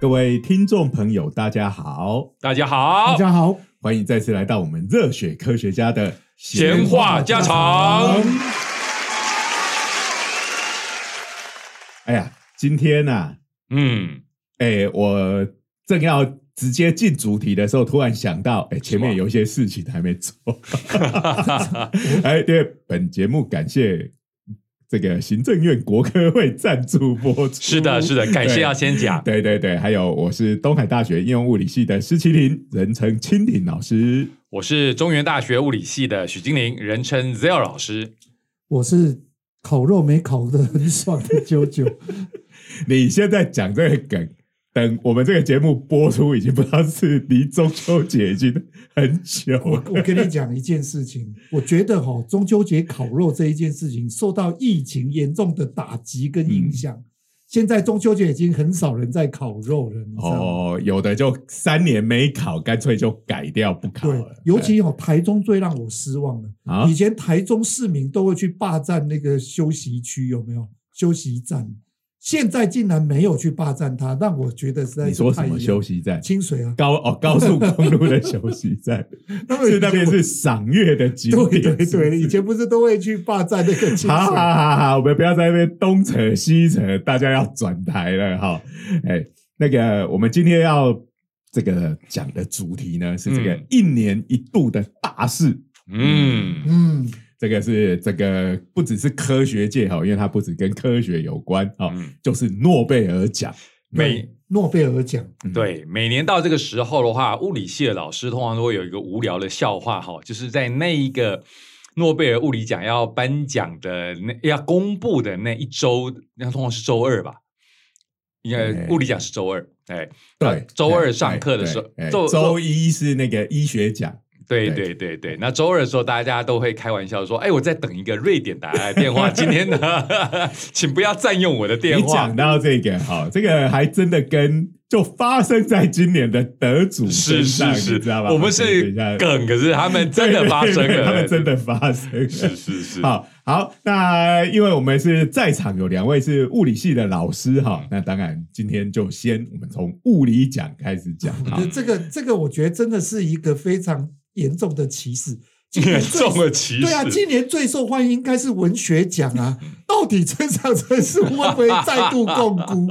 各位听众朋友，大家好，大家好，大家好，欢迎再次来到我们热血科学家的闲话家常。哎呀，今天呢，嗯，哎，我正要直接进主题的时候，突然想到，哎，前面有一些事情还没做。哎，对，本节目感谢这个行政院国科会赞助播出。是的，是的，感谢要先讲。对对对，还有我是东海大学应用物理系的施麒麟，人称蜻蜓老师。我是中原大学物理系的许金玲，人称 Zero 老师。我是烤肉没烤的很 爽的九九，你现在讲这个梗，等我们这个节目播出，已经不知道是离中秋节已经很久我了。我跟你讲一件事情，我觉得哈、中秋节烤肉这一件事情受到疫情严重的打击跟影响，现在中秋节已经很少人在烤肉了，你知道吗？哦，有的就三年没烤，干脆就改掉不烤对了。，尤其哦，台中最让我失望了。啊以前台中市民都会去霸占那个休息区，有没有休息站？现在竟然没有去霸占它，让我觉得实在是你说什么休息站？清水啊，高哦，高速公路的休息站，是那边是赏月的景对点。对对，对以前不是都会去霸占那个清好好？好好，我们不要在那边东扯西扯，大家要转台了哈。哎，那个我们今天要这个讲的主题呢，是这个嗯一年一度的大事。嗯，嗯，这个是这个不只是科学界哈，因为它不止跟科学有关哈，嗯就是诺贝尔奖。每诺贝尔奖，对每年到这个时候的话，物理系的老师通常都会有一个无聊的笑话哈，就是在那一个诺贝尔物理奖要颁奖的那要公布的那一周，那通常是周二吧。因为哎物理奖是周二，哎，对，周二上课的时候周一是那个医学奖。对对对对对，那周二的时候，大家都会开玩笑说：“哎，我在等一个瑞典打来的电话，今天呢，请不要占用我的电话你讲。到这个哈，这个还真的跟就发生在今年的得主”身是上，是是你知道吧？我们是梗，可是他们真的发生对对对了，他们 真的发生了。是是是，好好，那因为我们是在场有两位是物理系的老师哈，那当然今天就先我们从物理讲开始讲哈。这个这个，我觉得真的是一个非常严重的歧视。今严重的歧视。对啊，今年最受欢迎应该是文学奖啊，到底村上春树会不会再度共估？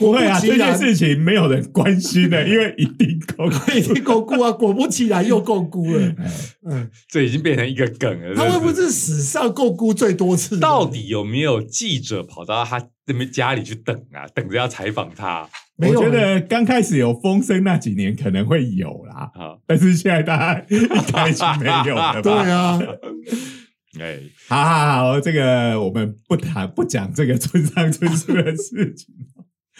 果不会啊，这件，事情没有人关心的，因为一定公已经共估啊，果不其然又共估了。哎嗯，这已经变成一个梗了。他会不会是史上共估最多次的？到底有没有记者跑到他那边家里去等啊？等着要采访他我觉得刚开始有风声那几年可能会有啦，啊？但是现在大家应该已经没有了对吧？啊，哎，好好好，这个我们不谈不讲这个村上春树的事情。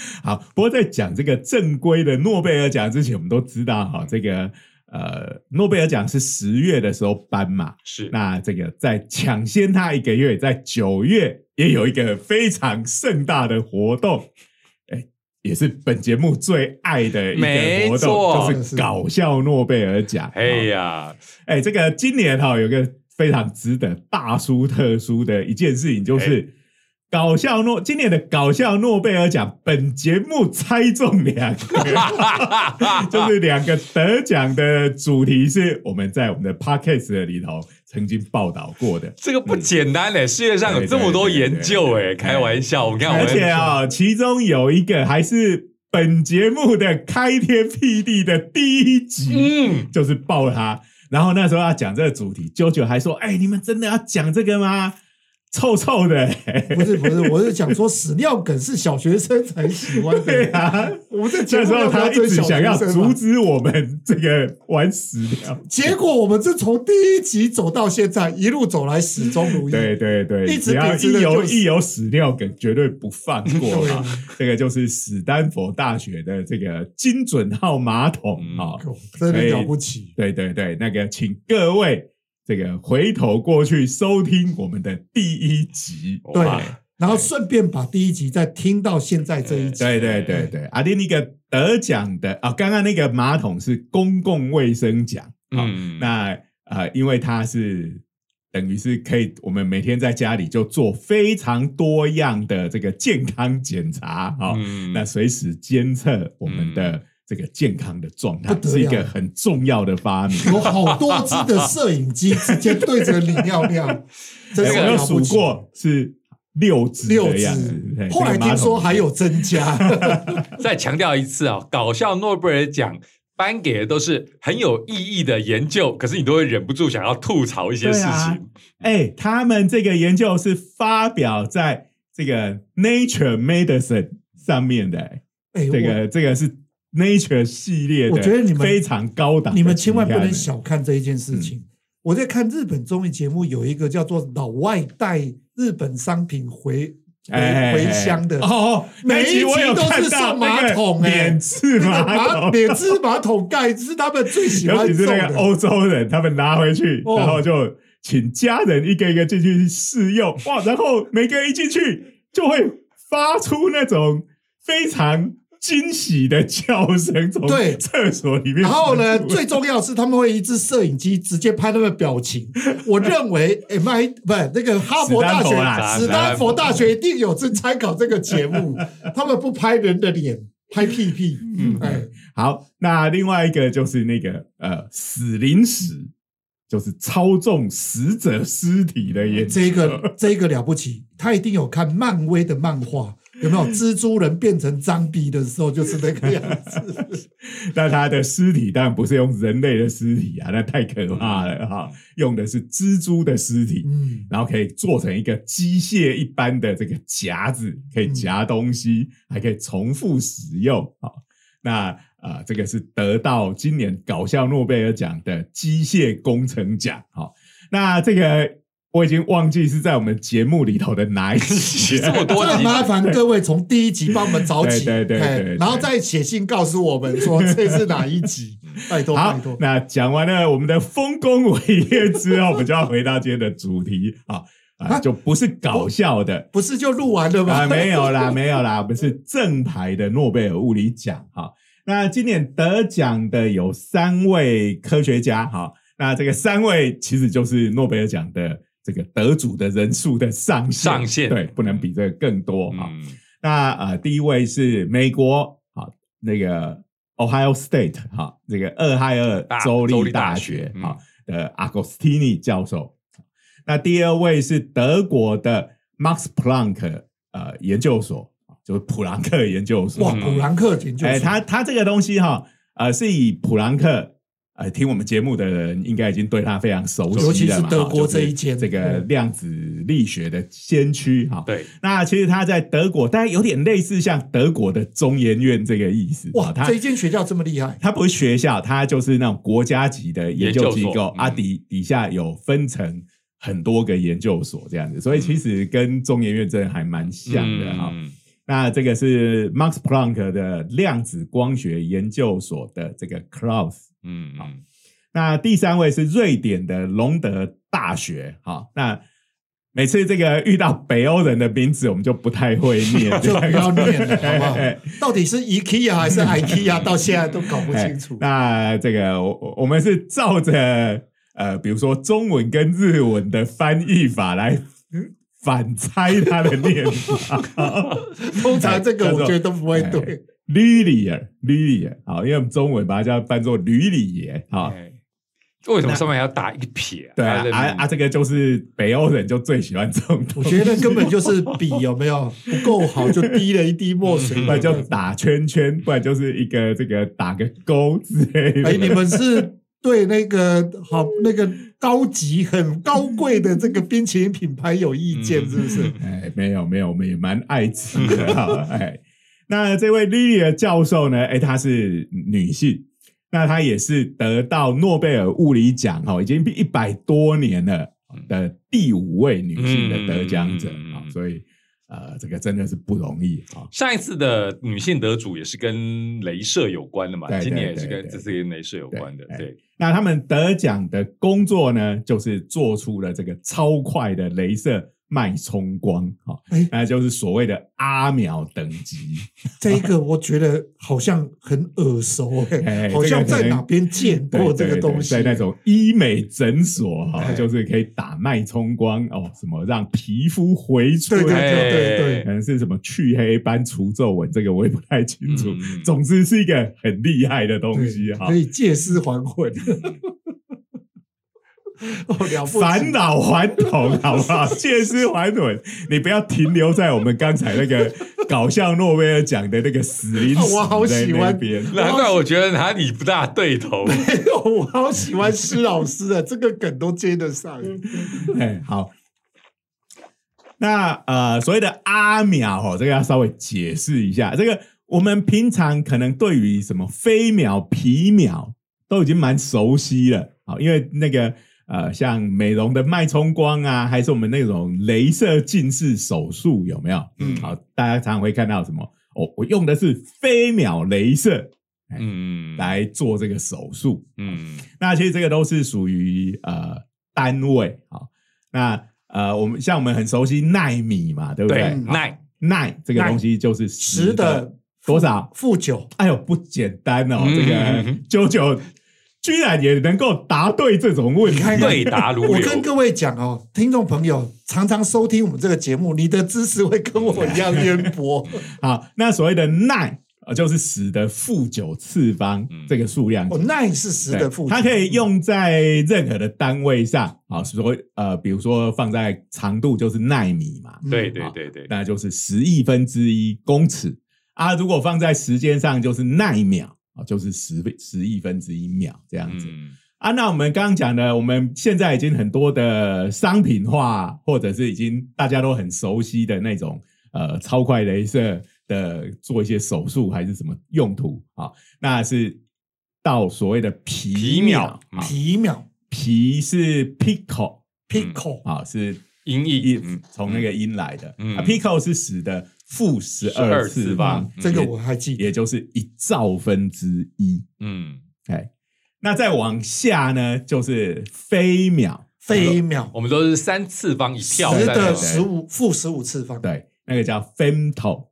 好，不过在讲这个正规的诺贝尔奖之前，我们都知道哈，这个呃，诺贝尔奖是十月的时候颁嘛，是。那这个在抢先他一个月，在九月也有一个非常盛大的活动，哎，也是本节目最爱的一个活动，就是搞笑诺贝尔奖。哎呀，哎，这个今年哈、有个非常值得大书特书的一件事情，就是搞笑诺今年的搞笑诺贝尔奖，本节目猜中两个，就是两个得奖的主题是我们在我们的 podcast 里头曾经报道过的。这个不简单嘞！世界上有这么多研究哎，开玩笑，我看我而且们啊、其中有一个还是本节目的开天辟地的第一集，嗯，就是爆他。然后那时候要讲这个主题，啾啾还说：“哎，你们真的要讲这个吗？臭臭的、不是不是，我是讲说屎尿梗是小学生才喜欢对的。啊，我们这节那时候目要不要他一直想要阻？止我们这个玩屎尿。结果我们是从第一集走到现在，一路走来始终如一。对对对，一直只要一有一有屎尿梗，绝对不放过啊！这个就是史丹佛大学的这个精准号马桶嗯啊、哦真的了不起。对对对，那个请各位这个回头过去收听我们的第一集。对。然后顺便把第一集再听到现在这一集。对对对。对，阿丁那个得奖的啊，刚刚那个马桶是公共卫生奖，嗯，嗯，那呃，因为它是等于是可以，我们每天在家里就做非常多样的这个健康检查，哈、嗯。那随时监测我们的这个健康的状态，是一个很重要的发明。有好多只的摄影机直接对着你尿尿，真是哎我有。数过是六只六只，后来听说还有增加，再强调一次啊，搞笑诺贝尔奖颁给的都是很有意义的研究，可是你都会忍不住想要吐槽一些事情。哎，他们这个研究是发表在这个 Nature Medicine 上面的，哎哎，这个这个是 Nature 系列的，我觉得你们非常高档你们千万不能小看这一件嗯事情。我在看日本综艺节目，有一个叫做“老外带日本商品回哎回回乡”的，哦哦，每一集都是上马桶哎。免治马马桶，免治马桶盖是他们最喜尤欢尤其是那个。欧洲人，他们拿回去，哦。然后就请家人一个一个进去试用，哇，然后每个人一进去就会发出那种非常惊喜的叫声，从对厕所里面。然后呢，最重要是他们会一支摄影机直接拍他们的表情。我认为 MI 不那个哈佛大学、史丹佛大学一定有在参考这个节目，他们不拍人的脸，拍屁屁。嗯哎，好，那另外一个就是那个呃死灵史，就是操纵死者尸体的研究。这个这个了不起，他一定有看漫威的漫画，有没有？蜘蛛人变成脏逼的时候就是那个样子。那他的尸体当然不是用人类的尸体啊，那太可怕了哈，用的是蜘蛛的尸体。嗯，然后可以做成一个机械一般的这个夹子，可以夹东西，还可以重复使用。好，那啊、呃这个是得到今年搞笑诺贝尔奖的机械工程奖。好，那这个我已经忘记是在我们节目里头的哪一集了。这么多集。麻烦各位从第一集帮我们找起，对对对哎对对。然后再写信告诉我们说这是哪一集，拜托拜托，。那讲完了我们的丰功伟业之后，我们就要回到今天的主题。啊啊，就不是搞笑的，不是就录完了吗？啊，没有啦，没有啦，我们是正牌的诺贝尔物理奖哈。那今年得奖的有三位科学家哈，那这个三位其实就是诺贝尔奖的这个得主的人数的上限，上限对，不能比这个更多哈。嗯，那呃，第一位是美国啊，那个 Ohio State 哈，这个俄亥俄州州立立大大学啊的 Agostini 教授。那第二位是德国的 Max Planck 呃研究所，就是普朗克研究所。哇，普朗克研究所，哎，他他这个东西哈，呃，是以普朗克。呃，听我们节目的人应该已经对他非常熟悉了，尤其是德国这一间这个嗯量子力学的先驱哈。对，那其实他在德国，大概有点类似像德国的中研院这个意思。哇，他这一间学校这么厉害，他不是学校，他就是那种国家级的研究机构啊，嗯底底下有分成很多个研究所这样子，所以其实跟中研院真的还蛮像的哈。嗯那这个是 Max Planck 的量子光学研究所的这个 Klaus。嗯，好嗯那第三位是瑞典的隆德大学，好，那每次这个遇到北欧人的名字，我们就不太会念，就不要念了，好不好哎？到底是 IKEA 还是 IKEA，到现在都搞不清楚。那这个我我我们是照着呃，比如说中文跟日文的翻译法来反猜它的念法。通常这个我觉得都不会哎对。吕里尔，吕里尔，好，因为我们中文把它叫翻作吕里耶，好。哎为什么上面还要打一个撇？对啊啊啊，这个就是北欧人就最喜欢这种东西，我觉得根本就是笔有没有不够好，就滴了一滴墨水，不然就打圈圈，不然就是一个这个打个勾之类的。哎，你们是对那个好那个高级、很高贵的这个冰淇淋品牌有意见，是不是？哎，没有没有，我们也蛮爱吃的 哈。哎，那这位 Lilia 教授呢？哎，她是女性，那她也是得到诺贝尔物理奖哈，已经一百多年了的第五位女性的得奖者所以呃，这个真的是不容易啊。上一次的女性得主也是跟镭射有关的嘛，对对今年也是跟这次跟镭射有关的，对对，那他们得奖的工作呢，就是做出了这个超快的镭射脉冲光，哈、哎那就是所谓的阿秒等级。这一个我觉得好像很耳熟哎 哎，好像在哪边见过这个东西，在那种医美诊所哈、哎就是可以打脉冲光哦，什么让皮肤回春，对对对对对可能是什么去黑斑、除皱纹，这个我也不太清楚。总之是一个很厉害的东西哈可。以借尸还魂。哦，了不起！返老还童，好不好？借尸还魂，你不要停留在我们刚才那个搞笑诺贝尔奖的那个死灵 哦我好喜欢。难怪我觉得哪里不大对头。没有，我好喜欢施老师啊，这个梗都接得上。哎，好。那呃，所谓的阿秒哦，这个要稍微解释一下。这个我们平常可能对于什么飞秒、皮秒都已经蛮熟悉了，好，因为那个呃，像美容的脉冲光啊，还是我们那种镭射近视手术，有没有？嗯好，大家常常会看到什么？哦，我用的是飞秒镭射嗯，来做这个手术。嗯那其实这个都是属于呃单位啊。那呃，我们像我们很熟悉纳米嘛，对不对？对，好耐奈这个东西就是十的多少？负九，哎呦，不简单哦！嗯这个九九居然也能够答对这种问题，对答如流。我跟各位讲哦，听众朋友常常收听我们这个节目，你的知识会跟我一样渊博。好，那所谓的奈呃，就是十的负九次方嗯。这个数量。级哦，那是十对的负，它可以用在任何的单位上啊，所以呃，比如说放在长度就是纳米嘛，嗯。对对对对，那就是十亿分之一公尺。啊。如果放在时间上，就是奈秒啊，就是十十亿分之一秒这样子、嗯啊。那我们刚刚讲的，我们现在已经很多的商品化，或者是已经大家都很熟悉的那种呃超快镭射的做一些手术还是什么用途啊？那是到所谓的皮皮秒啊，皮秒皮是 pico pico，啊，是音译一嗯从那个音来的，嗯啊，pico 是死的负十二次次方方，这个我还记得。也就是一兆分之一。嗯，哎，那再往下呢，就是飞秒，飞秒。我们都是三次方一跳十的十五负十五次方，对，那个叫头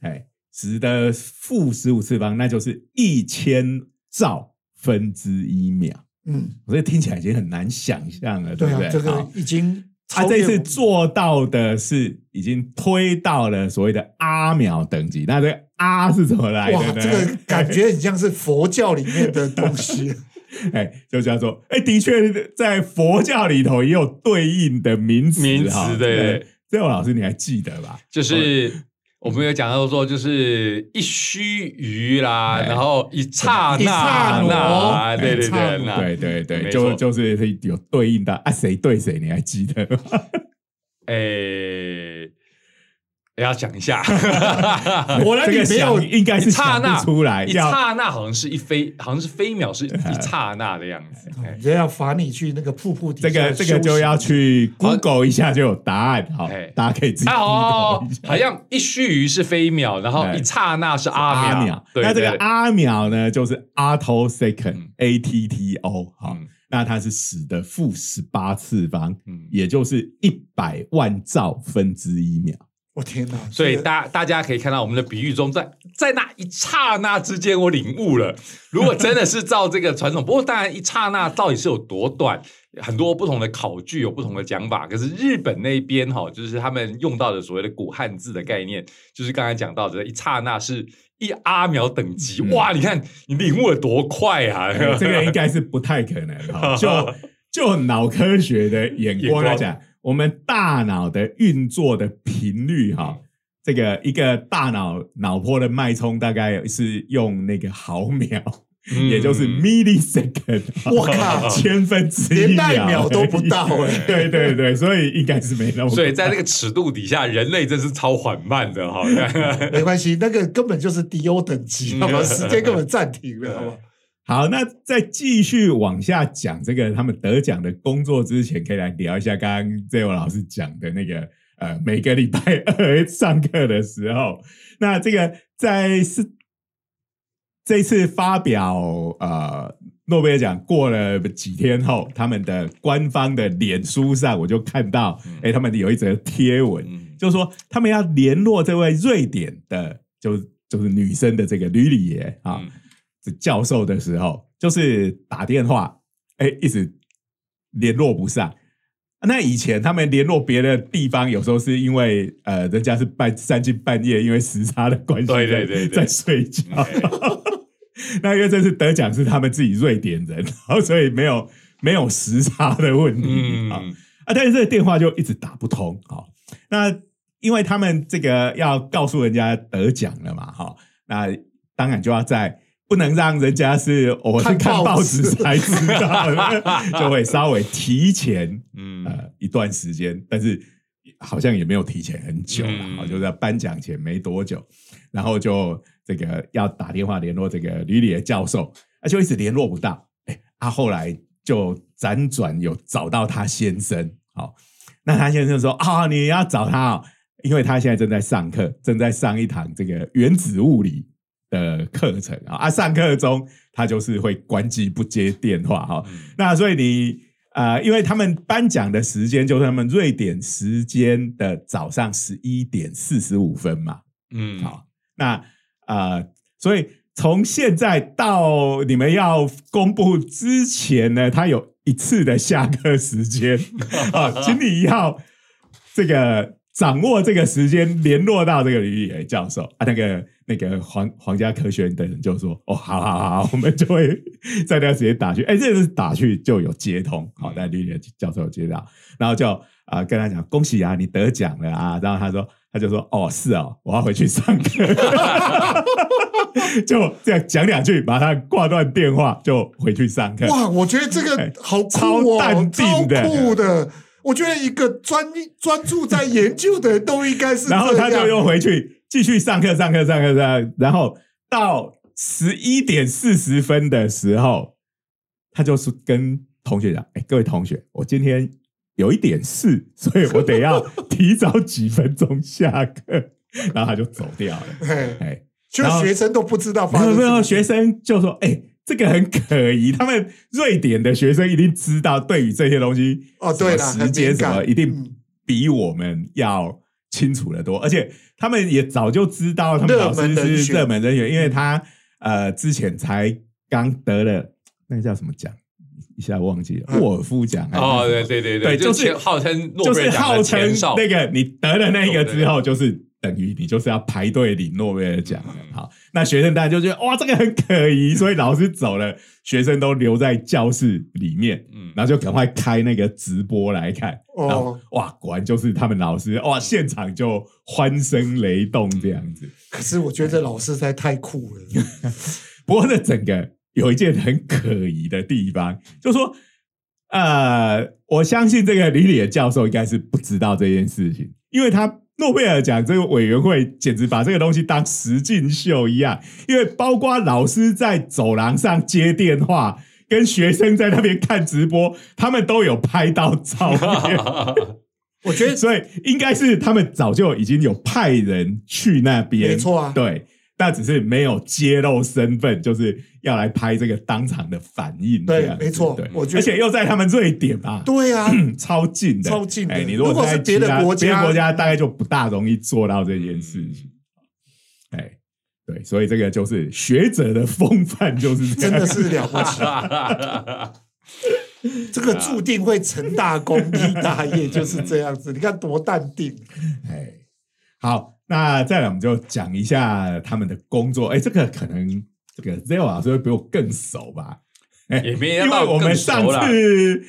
哎，十的负十五次方，那就是一千兆分之一秒。嗯，我这听起来已经很难想象了，对不对？对啊，这个已经他这次做到的是已经推到了所谓的阿秒等级。那这个阿是怎么来，的呢？这个 感觉很像是佛教里面的东西。哎，就叫做哎，的确在佛教里头也有对应的名词名词哈对对这位老师你还记得吧？就是我们有讲到说，就是一须臾啦，哎然后一刹一刹那那那，对对对，那那对对对，就就是有对应的啊，谁对谁，你还记得吗？诶，要讲一下，果然这个你没有想应该是一刹那出来，一刹那好像是一飞，好像是飞秒是一刹那的样子。哎。人家要罚你去那个瀑布底这个这个就要去 Google 一下就有答案，好哎，大家可以自己啊哦 Google 一，下。好像一须臾是飞秒，然后哎。一刹那是阿阿秒。对那这个阿秒呢，就是 atto second 嗯。A t t o 好嗯，那它是十的负十八次方，嗯。也就是一百万兆分之一秒。我天哪！所以大大家可以看到我们的比喻中，在在那一刹那之间，我领悟了。如果真的是照这个传统，不过当然一刹那到底是有多短，很多不同的考据有不同的讲法。可是日本那边哈，就是他们用到的所谓的古汉字的概念，就是刚才讲到的一刹那是一阿秒等级。嗯哇，你看你领悟的多快啊！这个应该是不太可能哈。就就脑科学的眼光来讲，我们大脑的运作的频率哈，这个一个大脑脑波的脉冲大概是用那个毫秒，嗯也就是 millisecond，我靠千分之一连秒都不到哎 对对对，所以应该是没那么。所以在那个尺度底下，人类真是超缓慢的哈。没关系，那个根本就是 DO 等级，好吧？时间根本暂停了，好吧？好，那在继续往下讲这个他们得奖的工作之前，可以来聊一下刚刚这位老师讲的那个呃，每个礼拜二上课的时候，那这个在是这次发表呃诺贝尔奖过了几天后，他们的官方的脸书上，我就看到，哎、他们有一则贴文，嗯。就是说他们要联络这位瑞典的，就就是女生的这个吕里耶啊，教授的时候，就是打电话，哎、一直联络不上。那以前他们联络别的地方，有时候是因为呃，人家是半三更半夜，因为时差的关系，对对对对在睡觉。哎 那因为这次得奖是他们自己瑞典人，然后所以没有没有时差的问题啊，但是这个电话就一直打不通。啊、那因为他们这个要告诉人家得奖了嘛，哈、那当然就要在不能让人家是我是看看报报纸纸才知道的，就会稍微提前嗯。呃一段时间，但是好像也没有提前很久了，嗯。就在颁奖前没多久，然后就这个要打电话联络这个吕里的教授，啊，就一直联络不到，哎，啊，后来就辗转有找到他先生，好，那他先生说啊，你要找他哦，因为他现在正在上课，正在上一堂这个原子物理的课程啊，啊，上课中他就是会关机不接电话哈、嗯。那所以你呃，因为他们颁奖的时间就是他们瑞典时间的早上十一点四十五分嘛，嗯。好，那呃，所以从现在到你们要公布之前呢，他有一次的下课时间 啊，请你要这个掌握这个时间，联络到这个吕野教授啊，那个那个皇皇家科学院的人就说：“哦，好好好好，我们就会 在那个时间打去。”哎，这个是打去就有接通，好，那吕野教授有接到，然后就啊、跟他讲：“恭喜啊，你得奖了啊！”然后他说。他就说：“哦，是哦，我要回去上课。”就这样讲两句，把他挂断电话，就回去上课。哇，我觉得这个好酷超哦，淡定超的酷的。我觉得一个专专注在研究的人都应该是。然后他就又回去继续上课，上课，上课，上课。然后到十一点四十分的时候，他就是跟同学讲：“哎，各位同学，我今天有一点事，所以我得要提早几分钟下课。”然后他就走掉了。嘿，哎，就然后学生都不知道发没有没有，生什么学生就说：“哎、这个很可疑。”他们瑞典的学生一定知道，对于这些东西，哦对了时间什么，一定嗯比我们要清楚的多。而且他们也早就知道，他们老师是热门人员，因为他呃之前才刚得了那个叫什么奖，一下忘记了，嗯。沃尔夫奖哦，对对对对就是前号称诺就是贝尔奖的号称，那个你得了那个之后，就是等于你就是要排队领诺贝尔奖。好，那学生当然就觉得哇，这个很可疑，所以老师走了，学生都留在教室里面，嗯然后就赶快开那个直播来看。哦然后哇，果然就是他们老师哇，现场就欢声雷动这样子。可是我觉得老师实在太酷了。不过这整个有一件很可疑的地方，就说呃，我相信这个李李的教授应该是不知道这件事情，因为他诺贝尔奖这个委员会简直把这个东西当实境秀一样，因为包括老师在走廊上接电话。跟学生在那边看直播，他们都有拍到照片，我觉得所以应该是他们早就已经有派人去那边，没错啊。对，但只是没有揭露身份，就是要来拍这个当场的反应，对没错对，我觉得而且又在他们瑞典吧，对啊，超近的，超近的。哎，你如果是在别的国家别的国家大概就不大容易做到这件事情，哎，对，所以这个就是学者的风范，就是真的是了不起，这个注定会成大功 立大业，就是这样子。你看多淡定，哎，好，那再来我们就讲一下他们的工作。哎，这个可能这个 Zero 老师会比我更熟吧？哎也没 因为我们上次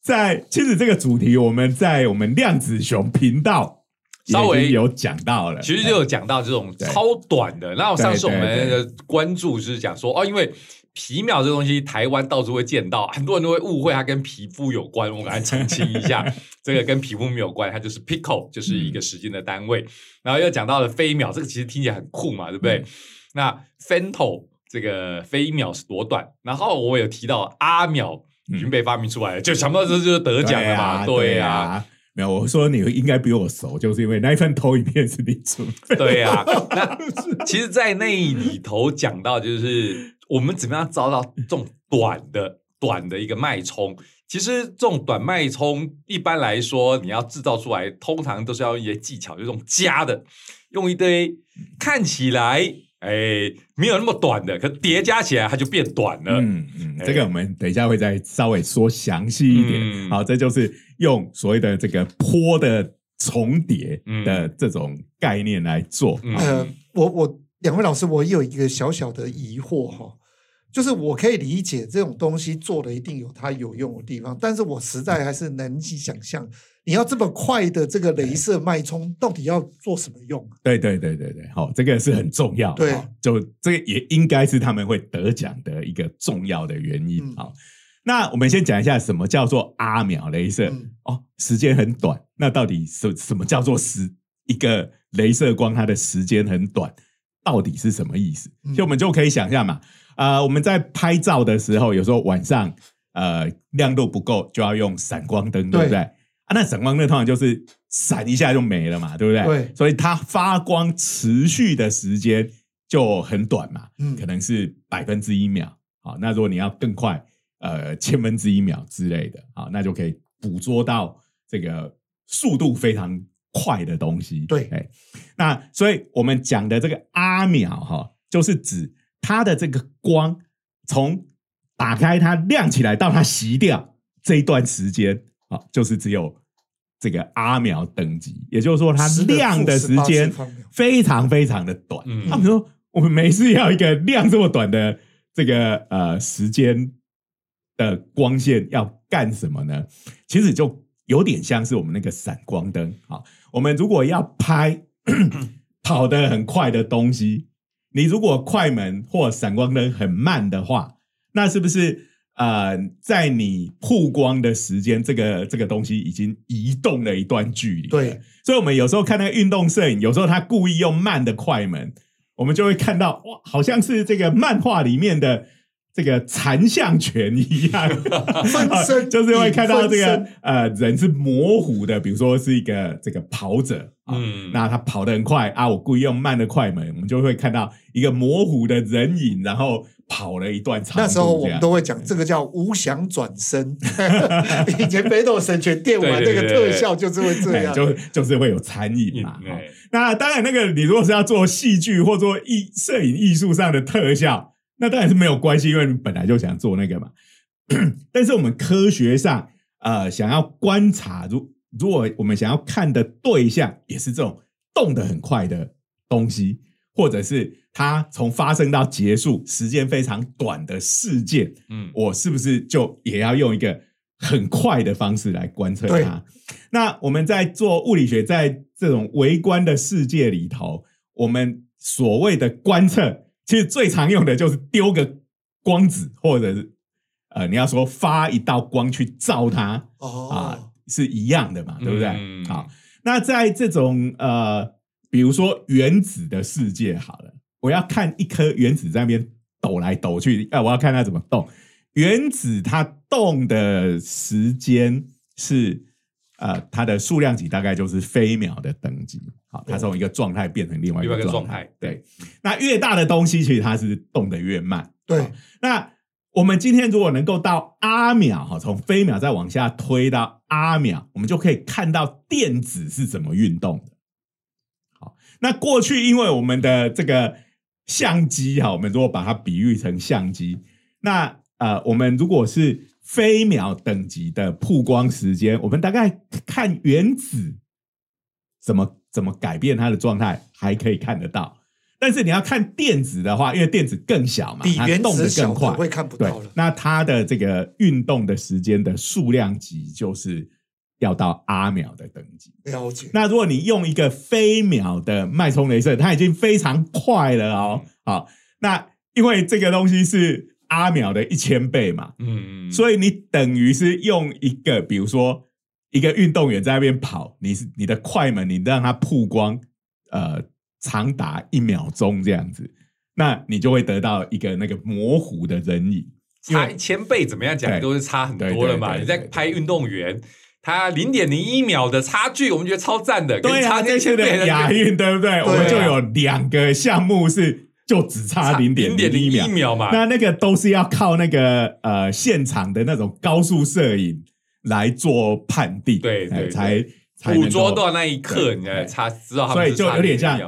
在其实这个主题，我们在我们量子熊频道稍微有讲到了。其实就有讲到这种超短的。然后上次我们的关注是讲说，哦，因为皮秒这东西，台湾到处会见到，很多人都会误会它跟皮肤有关。我给它澄清一下，这个跟皮肤没有关，它就是 pico，就是一个时间的单位。然后又讲到了飞秒，这个其实听起来很酷嘛，对不对？嗯那 femto 这个飞秒是多短？然后我有提到阿秒已经被发明出来了，就想不到这就是得奖了嘛？对对呀、啊。没有，我说你应该比我熟，就是因为那一份投影片是你准备。对呀、那 其实，在那里头讲到，就是我们怎么样找到这种短的短的一个脉冲。其实这种短脉冲，一般来说你要制造出来，通常都是要用一些技巧，就这种加的，用一堆看起来哎没有那么短的，可叠加起来它就变短了。嗯嗯，哎这个我们等一下会再稍微说详细一点。嗯好，这就是用所谓的这个坡的重叠的这种概念来做。嗯呃，我我两位老师，我有一个小小的疑惑哈，就是我可以理解这种东西做的一定有它有用的地方，但是我实在还是难以想象，你要这么快的这个镭射脉冲，到底要做什么用？对对对对对，好，这个是很重要。对好就这个也应该是他们会得奖的一个重要的原因。嗯好，那我们先讲一下什么叫做阿秒镭射。嗯哦，时间很短，那到底什什么叫做时一个镭射光它的时间很短，到底是什么意思？嗯就我们就可以想象嘛，呃，我们在拍照的时候，有时候晚上呃亮度不够，就要用闪光灯，对不对对？啊，那闪光灯通常就是闪一下就没了嘛，对不对？对所以它发光持续的时间就很短嘛，嗯可能是百分之一秒。好，那如果你要更快，呃，千分之一秒之类的，好，那就可以捕捉到这个速度非常快的东西。对哎，那所以我们讲的这个阿秒哈，就是指它的这个光从打开它亮起来到它熄掉这一段时间，啊，就是只有这个阿秒等级，也就是说它亮的时间负18次方秒非常非常的短。嗯他们说我们每次要一个亮这么短的这个呃时间的光线要干什么呢？其实就有点像是我们那个闪光灯啊。我们如果要拍 跑得很快的东西，你如果快门或闪光灯很慢的话，那是不是呃，在你曝光的时间，这个这个东西已经移动了一段距离？对，所以我们有时候看那个运动摄影，有时候他故意用慢的快门，我们就会看到哇，好像是这个漫画里面的这个残像拳一样，就是会看到这个呃人是模糊的，比如说是一个这个跑者啊，嗯那他跑得很快啊，我故意用慢的快门，我们就会看到一个模糊的人影，然后跑了一段长那时候我们都会讲这个叫无想转身。以前北斗神拳电玩那个特效就是会这样，哎就就是会有残影嘛。那当然，那个你如果是要做戏剧或做艺摄影艺术上的特效，那当然是没有关系，因为你本来就想做那个嘛。但是我们科学上，呃，想要观察，如如果我们想要看的对象也是这种动得很快的东西，或者是它从发生到结束时间非常短的事件，嗯我是不是就也要用一个很快的方式来观测它？那我们在做物理学，在这种微观的世界里头，我们所谓的观测，其实最常用的就是丢个光子，或者是呃，你要说发一道光去照它哦啊哦，，是一样的嘛，对不对？嗯好，那在这种呃，比如说原子的世界，好了，我要看一颗原子在那边抖来抖去，啊，我要看它怎么动。原子它动的时间是呃，它的数量级大概就是飞秒的等级。好，它从一个状态变成另外一个个状状态对，那越大的东西，其实它是动得越慢。对，那我们今天如果能够到阿秒哈，从飞秒再往下推到阿秒，我们就可以看到电子是怎么运动的。好，那过去因为我们的这个相机哈，我们如果把它比喻成相机，那呃，我们如果是飞秒等级的曝光时间，我们大概看原子怎么怎么改变它的状态，还可以看得到。但是你要看电子的话，因为电子更小嘛，比原子小更快，的会看不对到了，。那它的这个运动的时间的数量级就是要到阿秒的等级。了解，那如果你用一个飞秒的脉冲镭射，它已经非常快了哦。好，那因为这个东西是阿秒的一千倍嘛，嗯，所以你等于是用一个，比如说一个运动员在那边跑，你是你的快门，你让它曝光，呃，长达一秒钟这样子，那你就会得到一个那个模糊的人影。差一千倍怎么样讲都是差很多了嘛。你在拍运动员，他零点零一秒的差距，我们觉得超赞的，跟对啊，差这次的亚运对不对？我们就有两个项目是就只差零点零零一秒嘛，那那个都是要靠那个呃现场的那种高速摄影来做判定，对才才捕捉到那一刻，你才对差知道他所以就有点像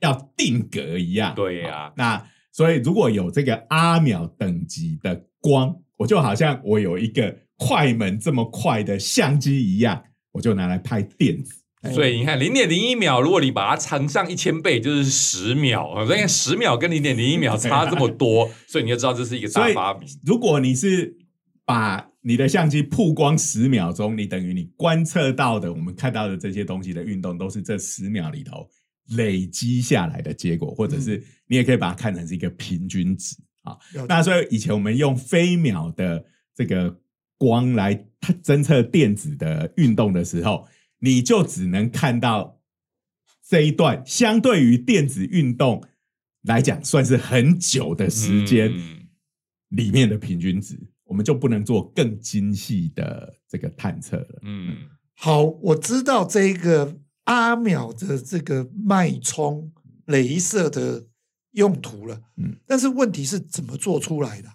要定格一样。对呀。好那所以如果有这个阿秒等级的光，我就好像我有一个快门这么快的相机一样，我就拿来拍电子。所以你看，零点零一秒，如果你把它乘上一千倍，就是十秒。所以十秒跟零点零一秒差这么多，所以你就知道这是一个大发明。如果你是把你的相机曝光十秒钟，你等于你观测到的、我们看到的这些东西的运动，都是这十秒里头累积下来的结果，或者是你也可以把它看成是一个平均值啊。那所以以前我们用飞秒的这个光来侦测电子的运动的时候，你就只能看到这一段相对于电子运动来讲算是很久的时间嗯里面的平均值，我们就不能做更精细的这个探测了。嗯，好，我知道这个阿秒的这个脉冲镭射的用途了，嗯但是问题是怎么做出来的？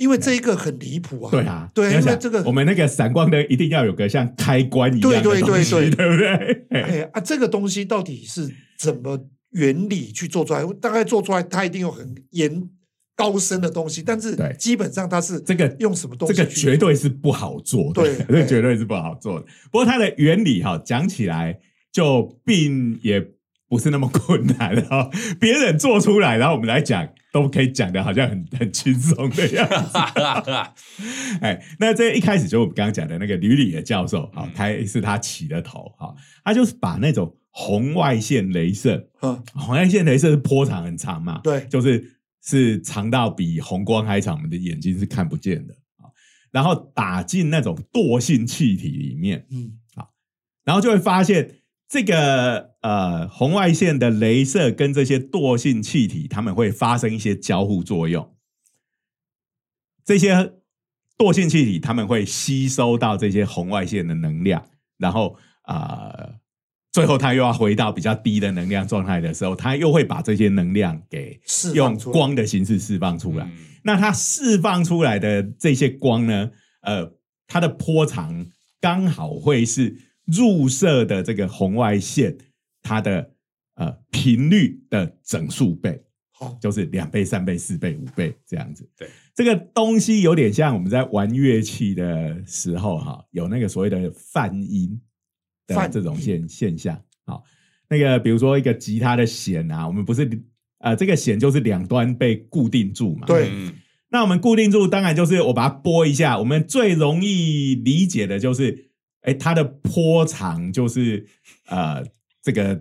因为这一个很离谱啊，对啊，对，因为这个我们那个闪光灯一定要有个像开关一样的对对东西对对对不对？哎啊，这个东西到底是怎么原理去做出来？大概做出来，它一定有很严高深的东西，但是基本上它是这个用什么东这西这个绝对是不好做的，对 这对绝对是不好做的。不过它的原理哈，讲起来就并也不是那么困难哈。别人做出来，然后我们来讲，都可以讲的好像很 很轻松的样子。哎，那这一开始就我们刚刚讲的那个吕里的教授，好、嗯他是他起的头，好、他就是把那种红外线镭射，嗯，红外线镭射是波长很长嘛，对就是是长到比红光还长，我们的眼睛是看不见的啊。然后打进那种惰性气体里面，嗯，然后就会发现这个呃红外线的镭射跟这些惰性气体，它们会发生一些交互作用。这些惰性气体，它们会吸收到这些红外线的能量，然后啊、呃最后它又要回到比较低的能量状态的时候，它又会把这些能量给用光的形式释放出来。嗯那它释放出来的这些光呢，呃，它的波长刚好会是入射的这个红外线它的呃频率的整数倍，好，就是两倍、三倍、四倍、五倍这样子。对，这个东西有点像我们在玩乐器的时候哈，有那个所谓的泛音的这种现现象。好，那个比如说一个吉他的弦啊，我们不是呃这个弦就是两端被固定住嘛。对嗯那我们固定住，当然就是我把它拨一下。我们最容易理解的就是，哎，它的波长就是呃，这个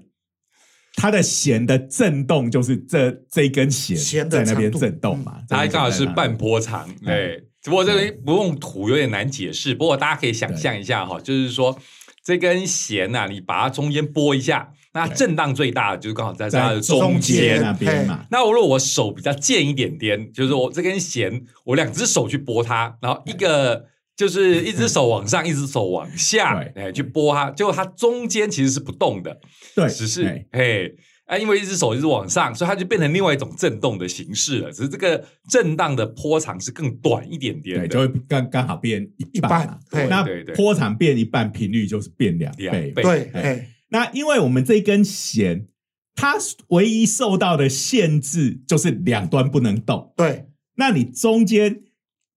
它的弦的震动就是这这一根弦在那边长度震动嘛。它刚好是半波长，对。只不过这个不用图有点难解释，不过大家可以想象一下哈，就是说这根弦呐、你把它中间拨一下，那震荡最大的就是刚好在它的中中间间那边嘛。那我如果我手比较贱一点点，就是我这根弦，我两只手去拨它，然后一个就是一只手往上，一只手往下，对哎，去拨它，结果它中间其实是不动的，对，只是哎嘿。啊，因为一只手一直往上，所以它就变成另外一种震动的形式了。只是这个震荡的波长是更短一点点对，就会刚刚好变一一半。对那对对波长变一半，频率就是变两两倍。对，那因为我们这根弦，它唯一受到的限制就是两端不能动。对，那你中间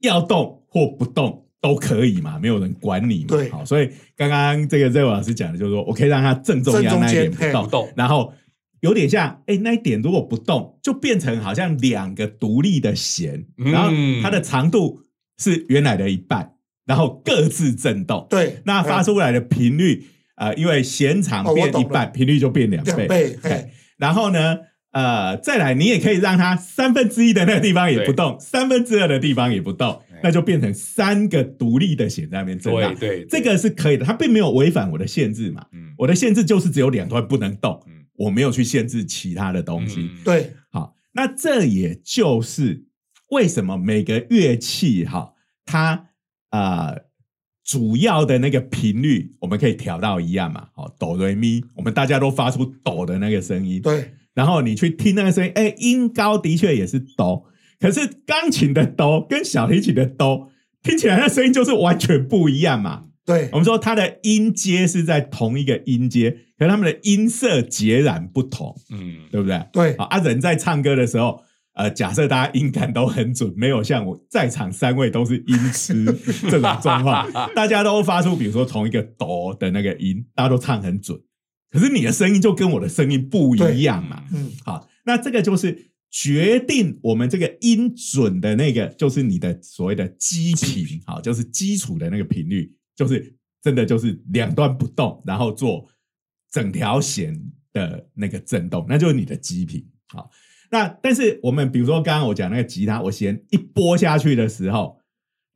要动或不动都可以嘛，没有人管你嘛。对。好，所以刚刚这个热老师讲的就是说，我可以让它正中央那一点不动，然后有点像，哎，那一点如果不动，就变成好像两个独立的弦，嗯。然后它的长度是原来的一半，然后各自震动。对，那发哎出来的频率，呃，因为弦长变一半，频率就变两倍。然后呢，呃，再来，你也可以让它三分之一的那个地方也不动，三分之二的地方也不动。对，那就变成三个独立的弦在那边震荡。对对，这个是可以的，它并没有违反我的限制嘛。嗯。我的限制就是只有两段不能动，嗯。我没有去限制其他的东西。嗯对，好，那这也就是为什么每个乐器哈，它呃主要的那个频率我们可以调到一样嘛，好，哆瑞咪，我们大家都发出哆的那个声音，对，然后你去听那个声音，哎，音高的确也是哆，可是钢琴的哆跟小提琴的哆听起来那声音就是完全不一样嘛。对我们说它的音阶是在同一个音阶，可是它们的音色截然不同，嗯，对不对？对好啊，人在唱歌的时候，呃，假设大家音感都很准，没有像我在场三位都是音痴 这种状况，大家都发出比如说同一个哆的那个音，大家都唱很准，可是你的声音就跟我的声音不一样嘛。嗯好，那这个就是决定我们这个音准的那个，就是你的所谓的基频，好，就是基础的那个频率，就是真的就是两端不动，然后做整条弦的那个震动，那就是你的基频。好，那但是我们比如说刚刚我讲那个吉他，我弦一拨下去的时候，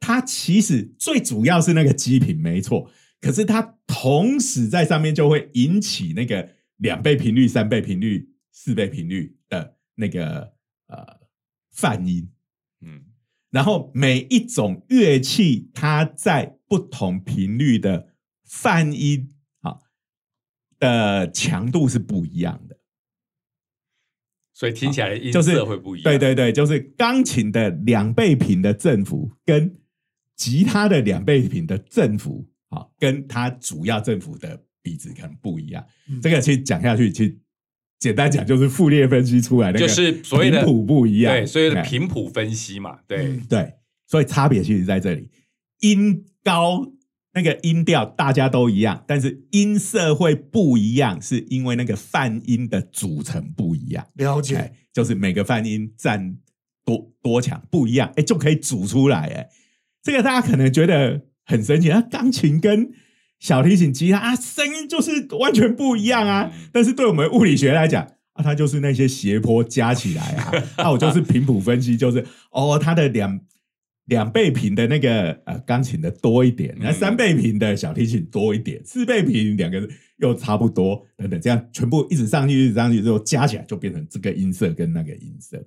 它其实最主要是那个基频没错，可是它同时在上面就会引起那个两倍频率、三倍频率、四倍频率的那个呃泛音。嗯然后每一种乐器，它在不同频率的泛音，好的强度是不一样的。所以听起来音就是色会不一样。对对对，就是钢琴的两倍频的振幅跟吉他的两倍频的振幅，好，跟它主要振幅的比值可能不一样。嗯这个其实讲下去，其实简单讲就是傅列分析出来的，就是所谓的频谱不一样，对，所以的哎。频谱分析嘛，对。嗯，对，所以差别其实在这里，音高那个音调大家都一样，但是音色会不一样，是因为那个泛音的组成不一样。了解。哎，就是每个泛音占多多强不一样，哎，就可以组出来。哎，这个大家可能觉得很神奇，那，钢琴跟小提琴、吉他啊，声音就是完全不一样啊。嗯但是对我们物理学来讲啊，它就是那些斜坡加起来啊，那 我就是频谱分析，就是哦，它的两。两倍频的那个呃钢琴的多一点，那嗯三倍频的小提琴多一点，四倍频两个又差不多，等等，这样全部一直上去，一直上去之后加起来就变成这个音色跟那个音色。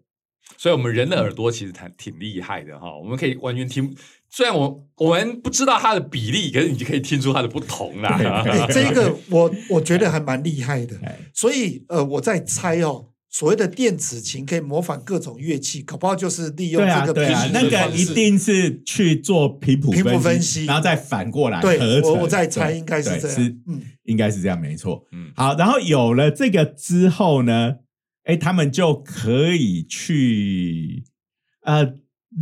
所以我们人的耳朵其实挺挺厉害的哈，我们可以完全听。虽然我我们不知道它的比例，可是你就可以听出它的不同啦。哎，这个我我觉得还蛮厉害的。哎，所以呃，我在猜哦，所谓的电子琴可以模仿各种乐器，搞不好就是利用对啊，这个对啊频，那个一定是去做频谱频谱分分析然后再反过来对合成。我我在猜对应该是对这样嗯应该是这样，没错。嗯好，然后有了这个之后呢，哎，他们就可以去呃，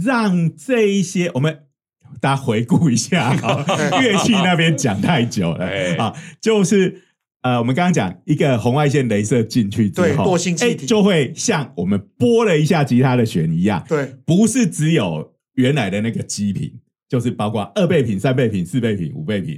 让这一些我们大家回顾一下啊，乐器那边讲太久了哎。啊，就是呃，我们刚刚讲一个红外线镭射进去之后，对惰性气哎体就会像我们拨了一下吉他的弦一样，对。不是只有原来的那个基频，就是包括二倍频、三倍频、四倍频、五倍频，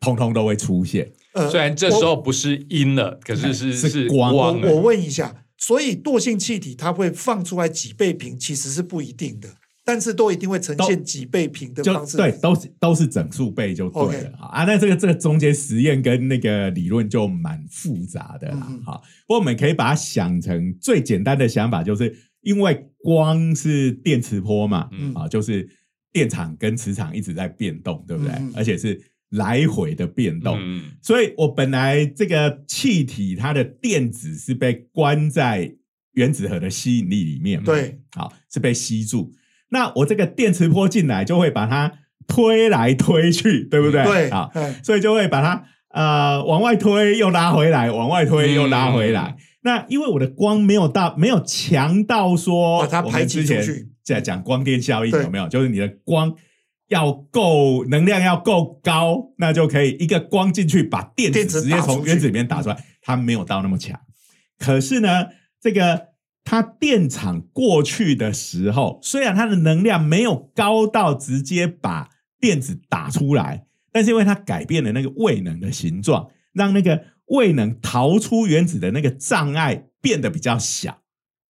通通都会出现。呃虽然这时候不是阴了，可是是是光我我问一下，所以惰性气体它会放出来几倍频，其实是不一定的，但是都一定会呈现几倍频的就方式。对，都是都是整数倍就对了好啊。那这个这个中间实验跟那个理论就蛮复杂的啦。好，不过我们可以把它想成最简单的想法，就是因为光是电磁波嘛，嗯啊，就是电场跟磁场一直在变动，对不对？而且是来回的变动。嗯所以我本来这个气体它的电子是被关在原子核的吸引力里面嘛，对，好是被吸住。那我这个电磁波进来，就会把它推来推去，对不对？对，好，哎所以就会把它呃往外推，又拉回来，往外推又拉回来。那因为我的光没有到，没有强到说把它我们排挤之前出去在讲光电效应有没有？就是你的光要够能量要够高，那就可以一个光进去把电子直接从原子里面打出来，它没有到那么强。可是呢，这个它电场过去的时候，虽然它的能量没有高到直接把电子打出来，但是因为它改变了那个位能的形状，让那个位能逃出原子的那个障碍变得比较小。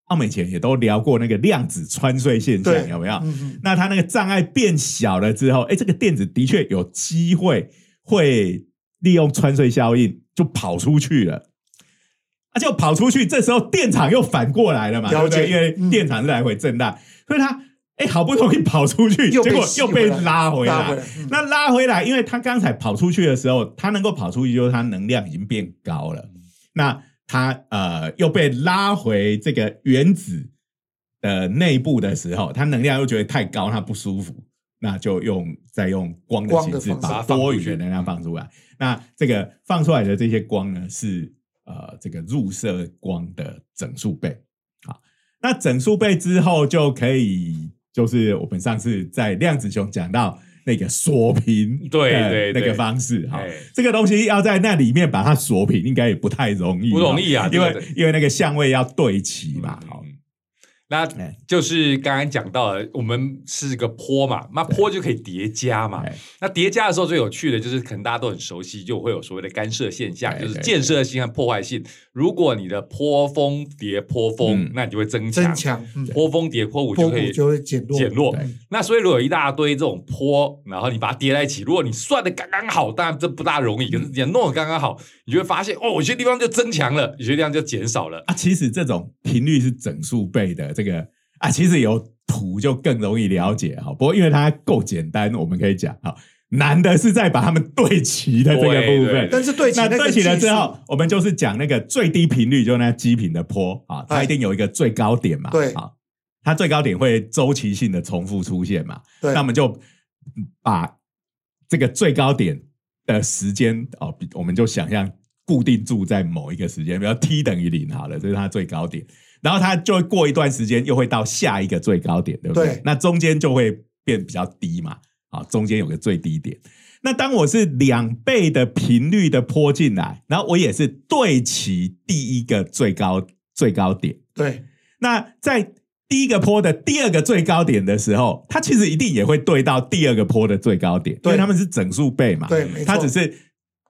我们以前也都聊过那个量子穿隧现象，有没有？那它那个障碍变小了之后，哎，这个电子的确有机会会利用穿隧效应就跑出去了。啊，就跑出去，这时候电场又反过来了嘛，对了对？因为嗯电场是来回震荡，所以它哎好不容易跑出去，结果又被拉回来拉回来。嗯那拉回来，因为它刚才跑出去的时候，它能够跑出去，就是它能量已经变高了。那它呃又被拉回这个原子的内部的时候，它能量又觉得太高，它不舒服，那就用再用光的形式把多余的能量放出来。那这个放出来的这些光呢，是呃这个入射光的整数倍。好，那整数倍之后就可以，就是我们上次在量子熊讲到那个锁屏 对对对那个方式哈哎，这个东西要在那里面把它锁屏，应该也不太容易，不容易啊因为因为那个相位要对齐嘛，好。嗯，那哎就是刚刚讲到了，我们是个坡嘛，那坡就可以叠加嘛。哎那叠加的时候最有趣的就是，可能大家都很熟悉，就会有所谓的干涉现象，就是建设性和破坏性。如果你的坡峰叠坡峰嗯，那你就会增强；增强，嗯，坡峰叠坡谷就可以就会减弱，减弱。那所以如果有一大堆这种坡，然后你把它叠在一起，如果你算的刚刚好，当然这不大容易，可是你弄的刚刚好，你就会发现哦，有些地方就增强了，有些地方就减少了。啊，其实这种频率是整数倍的，这个啊，其实有图就更容易了解哈。不过因为它够简单，我们可以讲哈。难的是在把它们对齐的这个部分。但是对齐那那对齐了之后，我们就是讲那个最低频率，就那基频的坡啊，它哎一定有一个最高点嘛。对啊，它最高点会周期性的重复出现嘛。对那我们就把这个最高点的时间哦，我们就想象固定住在某一个时间，比如 t 等于零好了，这是它最高点。然后它就会过一段时间又会到下一个最高点，对不对？对那中间就会变比较低嘛，啊，中间有个最低点。那当我是两倍的频率的坡进来，然后我也是对齐第一个最高最高点。对那在第一个坡的第二个最高点的时候，它其实一定也会对到第二个坡的最高点，因对为它们是整数倍嘛。对没错它只是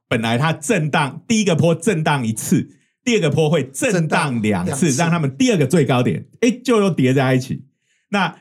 本来它震荡第一个坡震荡一次，第二个坡会震荡两次，让他们第二个最高点哎就又叠在一起。那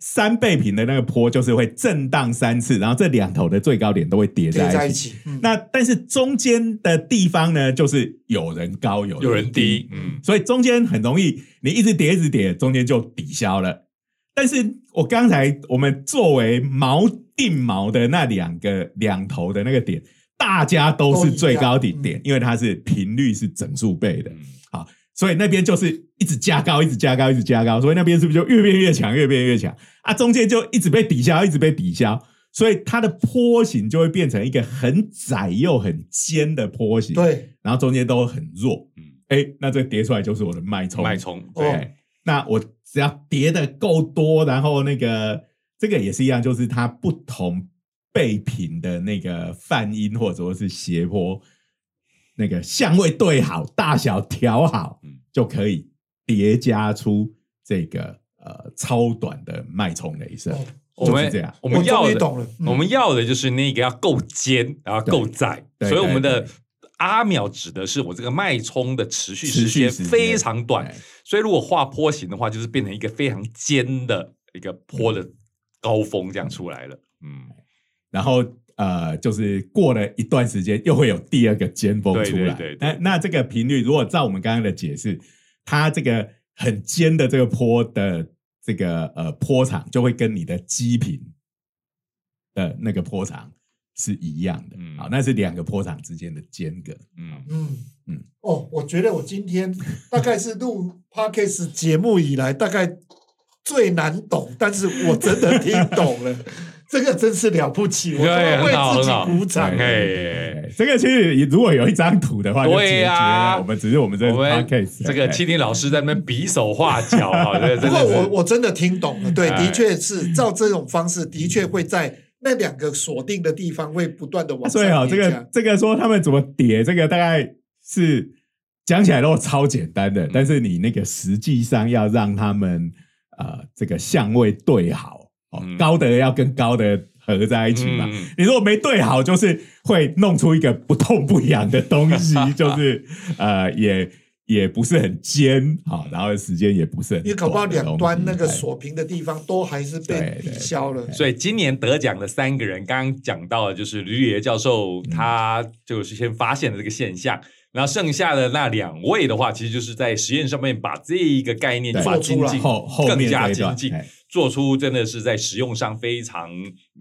三倍频的那个坡就是会震荡三次，然后这两头的最高点都会叠叠在一起。嗯，那但是中间的地方呢，就是有人高有有人低低，，嗯，所以中间很容易，你一直叠一直叠，中间就抵消了。但是我刚才我们作为锚定锚的那两个两头的那个点，大家都是最高顶点，因为它是频率是整数倍的，嗯。好，所以那边就是一直加高，一直加高，一直加高，所以那边是不是就越变越强，越变越强？啊？中间就一直被抵消，一直被抵消，所以它的坡形就会变成一个很窄又很尖的坡形，，对。然后中间都很弱，嗯。哎，那这叠出来就是我的脉冲，脉冲哦。对，那我只要叠的够多，然后那个这个也是一样，就是它不同倍频的那个泛音或者说是斜坡，那个相位对好，大小调好，嗯。就可以叠加出这个呃超短的脉冲雷声。哦我们就是这样。我们要的终于懂了，嗯。我们要的就是那个要够尖，然后够窄，所以我们的阿秒指的是我这个脉冲的持续时间非常短哎，所以如果画坡形的话，就是变成一个非常尖的一个坡的高峰这样出来了。嗯，然后呃，就是过了一段时间，又会有第二个尖峰出来。对对对对那那这个频率，如果照我们刚刚的解释，它这个很尖的这个坡的这个呃坡长，就会跟你的基频的那个坡长是一样的。嗯好，那是两个坡长之间的间隔。嗯，嗯嗯嗯，哦，我觉得我今天大概是录 podcast 节目以来大概最难懂，但是我真的听懂了，这个真是了不起，我为自己鼓掌。对哎，这个其实如果有一张图的话，就对解决呀了。我们只是我们这我们 podcast 这个七天老师在那边比手画脚 啊，这个不过我我真的听懂了，对，哎。的确是照这种方式，的确会在那两个锁定的地方会不断的往上所以啊，这个这个说他们怎么叠，这个大概是讲起来都超简单嗯。的，但是你那个实际上要让他们呃这个相位对好哦，嗯。高的要跟高的合在一起嘛。嗯。你如果没对好，就是会弄出一个不痛不痒的东西，就是呃也也不是很尖好、然后时间也不是很因为搞不好两端那个哎锁屏的地方都还是被对对抵消了。所以今年得奖的三个人，刚刚讲到的就是吕野教授，嗯。他就是先发现了这个现象，然后剩下的那两位的话，其实就是在实验上面把这一个概念对。把它精进，后后更加精进做出真的是在使用上非常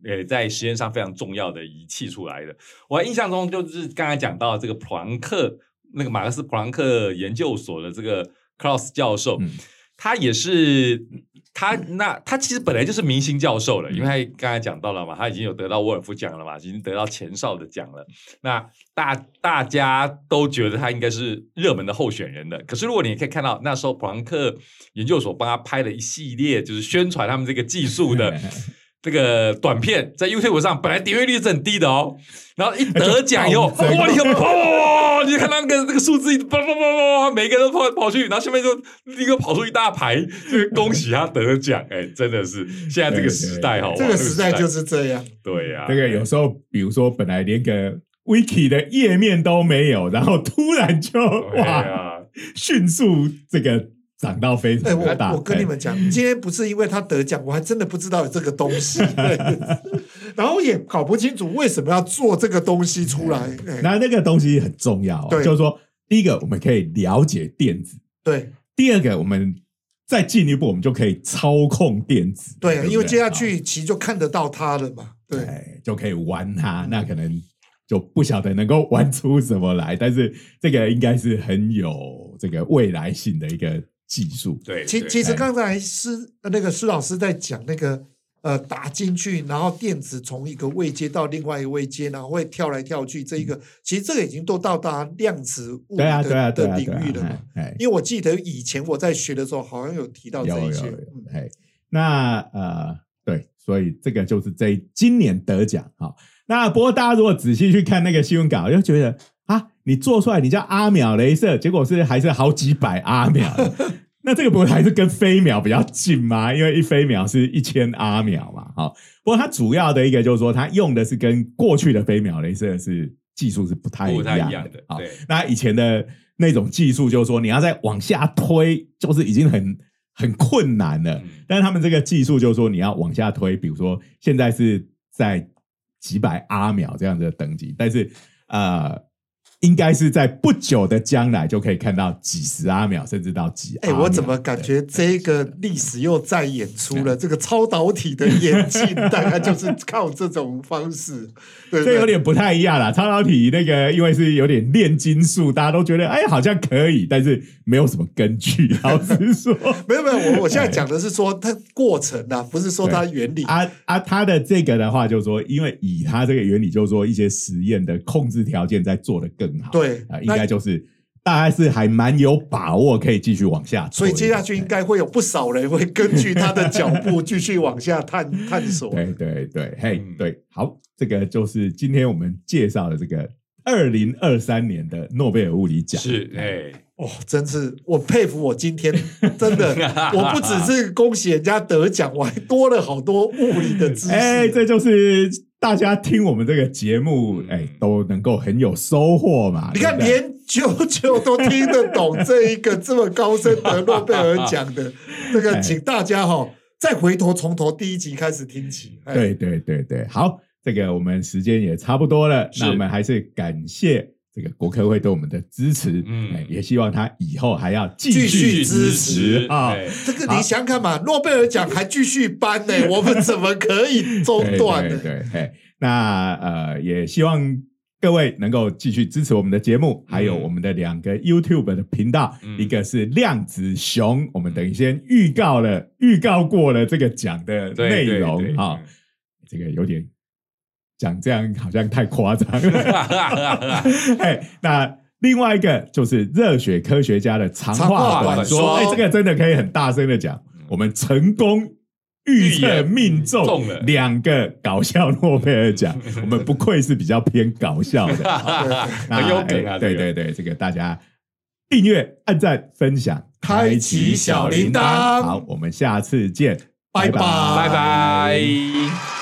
呃，在实验上非常重要的仪器出来的。我印象中就是刚才讲到这个普朗克那个马克思普朗克研究所的这个 Cross 教授，嗯他也是他那他其实本来就是明星教授了，因为他刚才讲到了嘛，他已经有得到沃尔夫奖了嘛，已经得到前哨的奖了。那大大家都觉得他应该是热门的候选人的。可是如果你可以看到那时候普朗克研究所帮他拍了一系列就是宣传他们这个技术的。这个短片在 YouTube 上本来点阅率是很低的哦，然后一得奖以后，哇，你很砰，你就看到那个那个数字一直砰砰砰砰，每个人都跑跑去，然后下面就立刻跑出一大排，就是恭喜他得奖，哎，真的是现在这个时代哈，哇这个时代就是这样。对呀，这个有时候，比如说本来连个 wiki 的页面都没有，然后突然就哇，迅速这个涨到非常大。我跟你们讲，今天不是因为他得奖，我还真的不知道有这个东西，然后也搞不清楚为什么要做这个东西出来。哎 那那个东西很重要哦，就是说，第一个我们可以了解电子，对第二个我们再进一步，我们就可以操控电子。对，不因为接下去其实就看得到它了嘛。对，对，就可以玩它。那可能就不晓得能够玩出什么来，但是这个应该是很有这个未来性的一个技术。对，其其实刚才施呃那个施老师在讲那个呃打进去，然后电子从一个位阶到另外一个位阶，然后会跳来跳去，这一个其实这个已经都到达量子物理对啊，的对啊，对的领域了嘛。因为我记得以前我在学的时候，好像有提到这一些。那呃，对，所以这个就是这今年得奖哈。那不过大家如果仔细去看那个新闻稿，就觉得啊，你做出来你叫阿秒镭射，结果是还是好几百阿秒，那这个不还是跟飞秒比较近吗？因为一飞秒是一千阿秒嘛，哈。不过它主要的一个就是说，它用的是跟过去的飞秒镭射是技术是不太一样的，啊。对，那以前的那种技术，就是说你要再往下推，就是已经很很困难了。嗯但是他们这个技术，就是说你要往下推，比如说现在是在几百阿秒这样的等级，但是呃，应该是在不久的将来就可以看到几十阿秒，甚至到几哎，秒。我怎么感觉这个历史又再演出了？这个超导体的演进，大概就是靠这种方式，对对？这有点不太一样啦，超导体那个因为是有点炼金术，大家都觉得哎好像可以，但是没有什么根据。老实说，没 有没有，我我现在讲的是说 它过程啊，不是说它原理。啊啊，它的这个的话，就是说，因为以它这个原理，就是说一些实验的控制条件在做的更好，对啊，应该就是大概是还蛮有把握可以继续往下，所以接下去应该会有不少人会根据他的脚步 继续往下探探索。对对对，嘿嗯，对，好，这个就是今天我们介绍的这个二零二三年的诺贝尔物理奖，是哎，哦，真是我佩服我今天 真的，我不只是恭喜人家得奖，我还多了好多物理的知识。哎，这就是大家听我们这个节目，嗯哎，都能够很有收获嘛。你看，连九九都听得懂这一个这么高深的诺贝尔奖的，这个，哎请大家哈、再回头从头第一集开始听起。哎对对对对，好，这个我们时间也差不多了，那我们还是感谢这个国科会对我们的支持，嗯哎也希望他以后还要继继续续支持啊。哎这个你想想看嘛，诺贝尔奖还继续颁呢，我们怎么可以中断呢？对那呃，也希望各位能够继续支持我们的节目，还有嗯我们的两个 YouTube 的频道，嗯一个是量子熊，我们等于先预告了、预告过了这个奖的内容啊，这个有点讲这样好像太夸张。了。嘿，那另外一个就是热血科学家的长长话话短短说，这个真的可以很大声的讲，我们成功预测命中两个搞笑诺贝尔奖，我们不愧是比较偏搞笑的，那很有梗啊对对对，这个大家订阅、按赞、分享、开启小铃铛。好，我们下次见，拜拜。拜拜。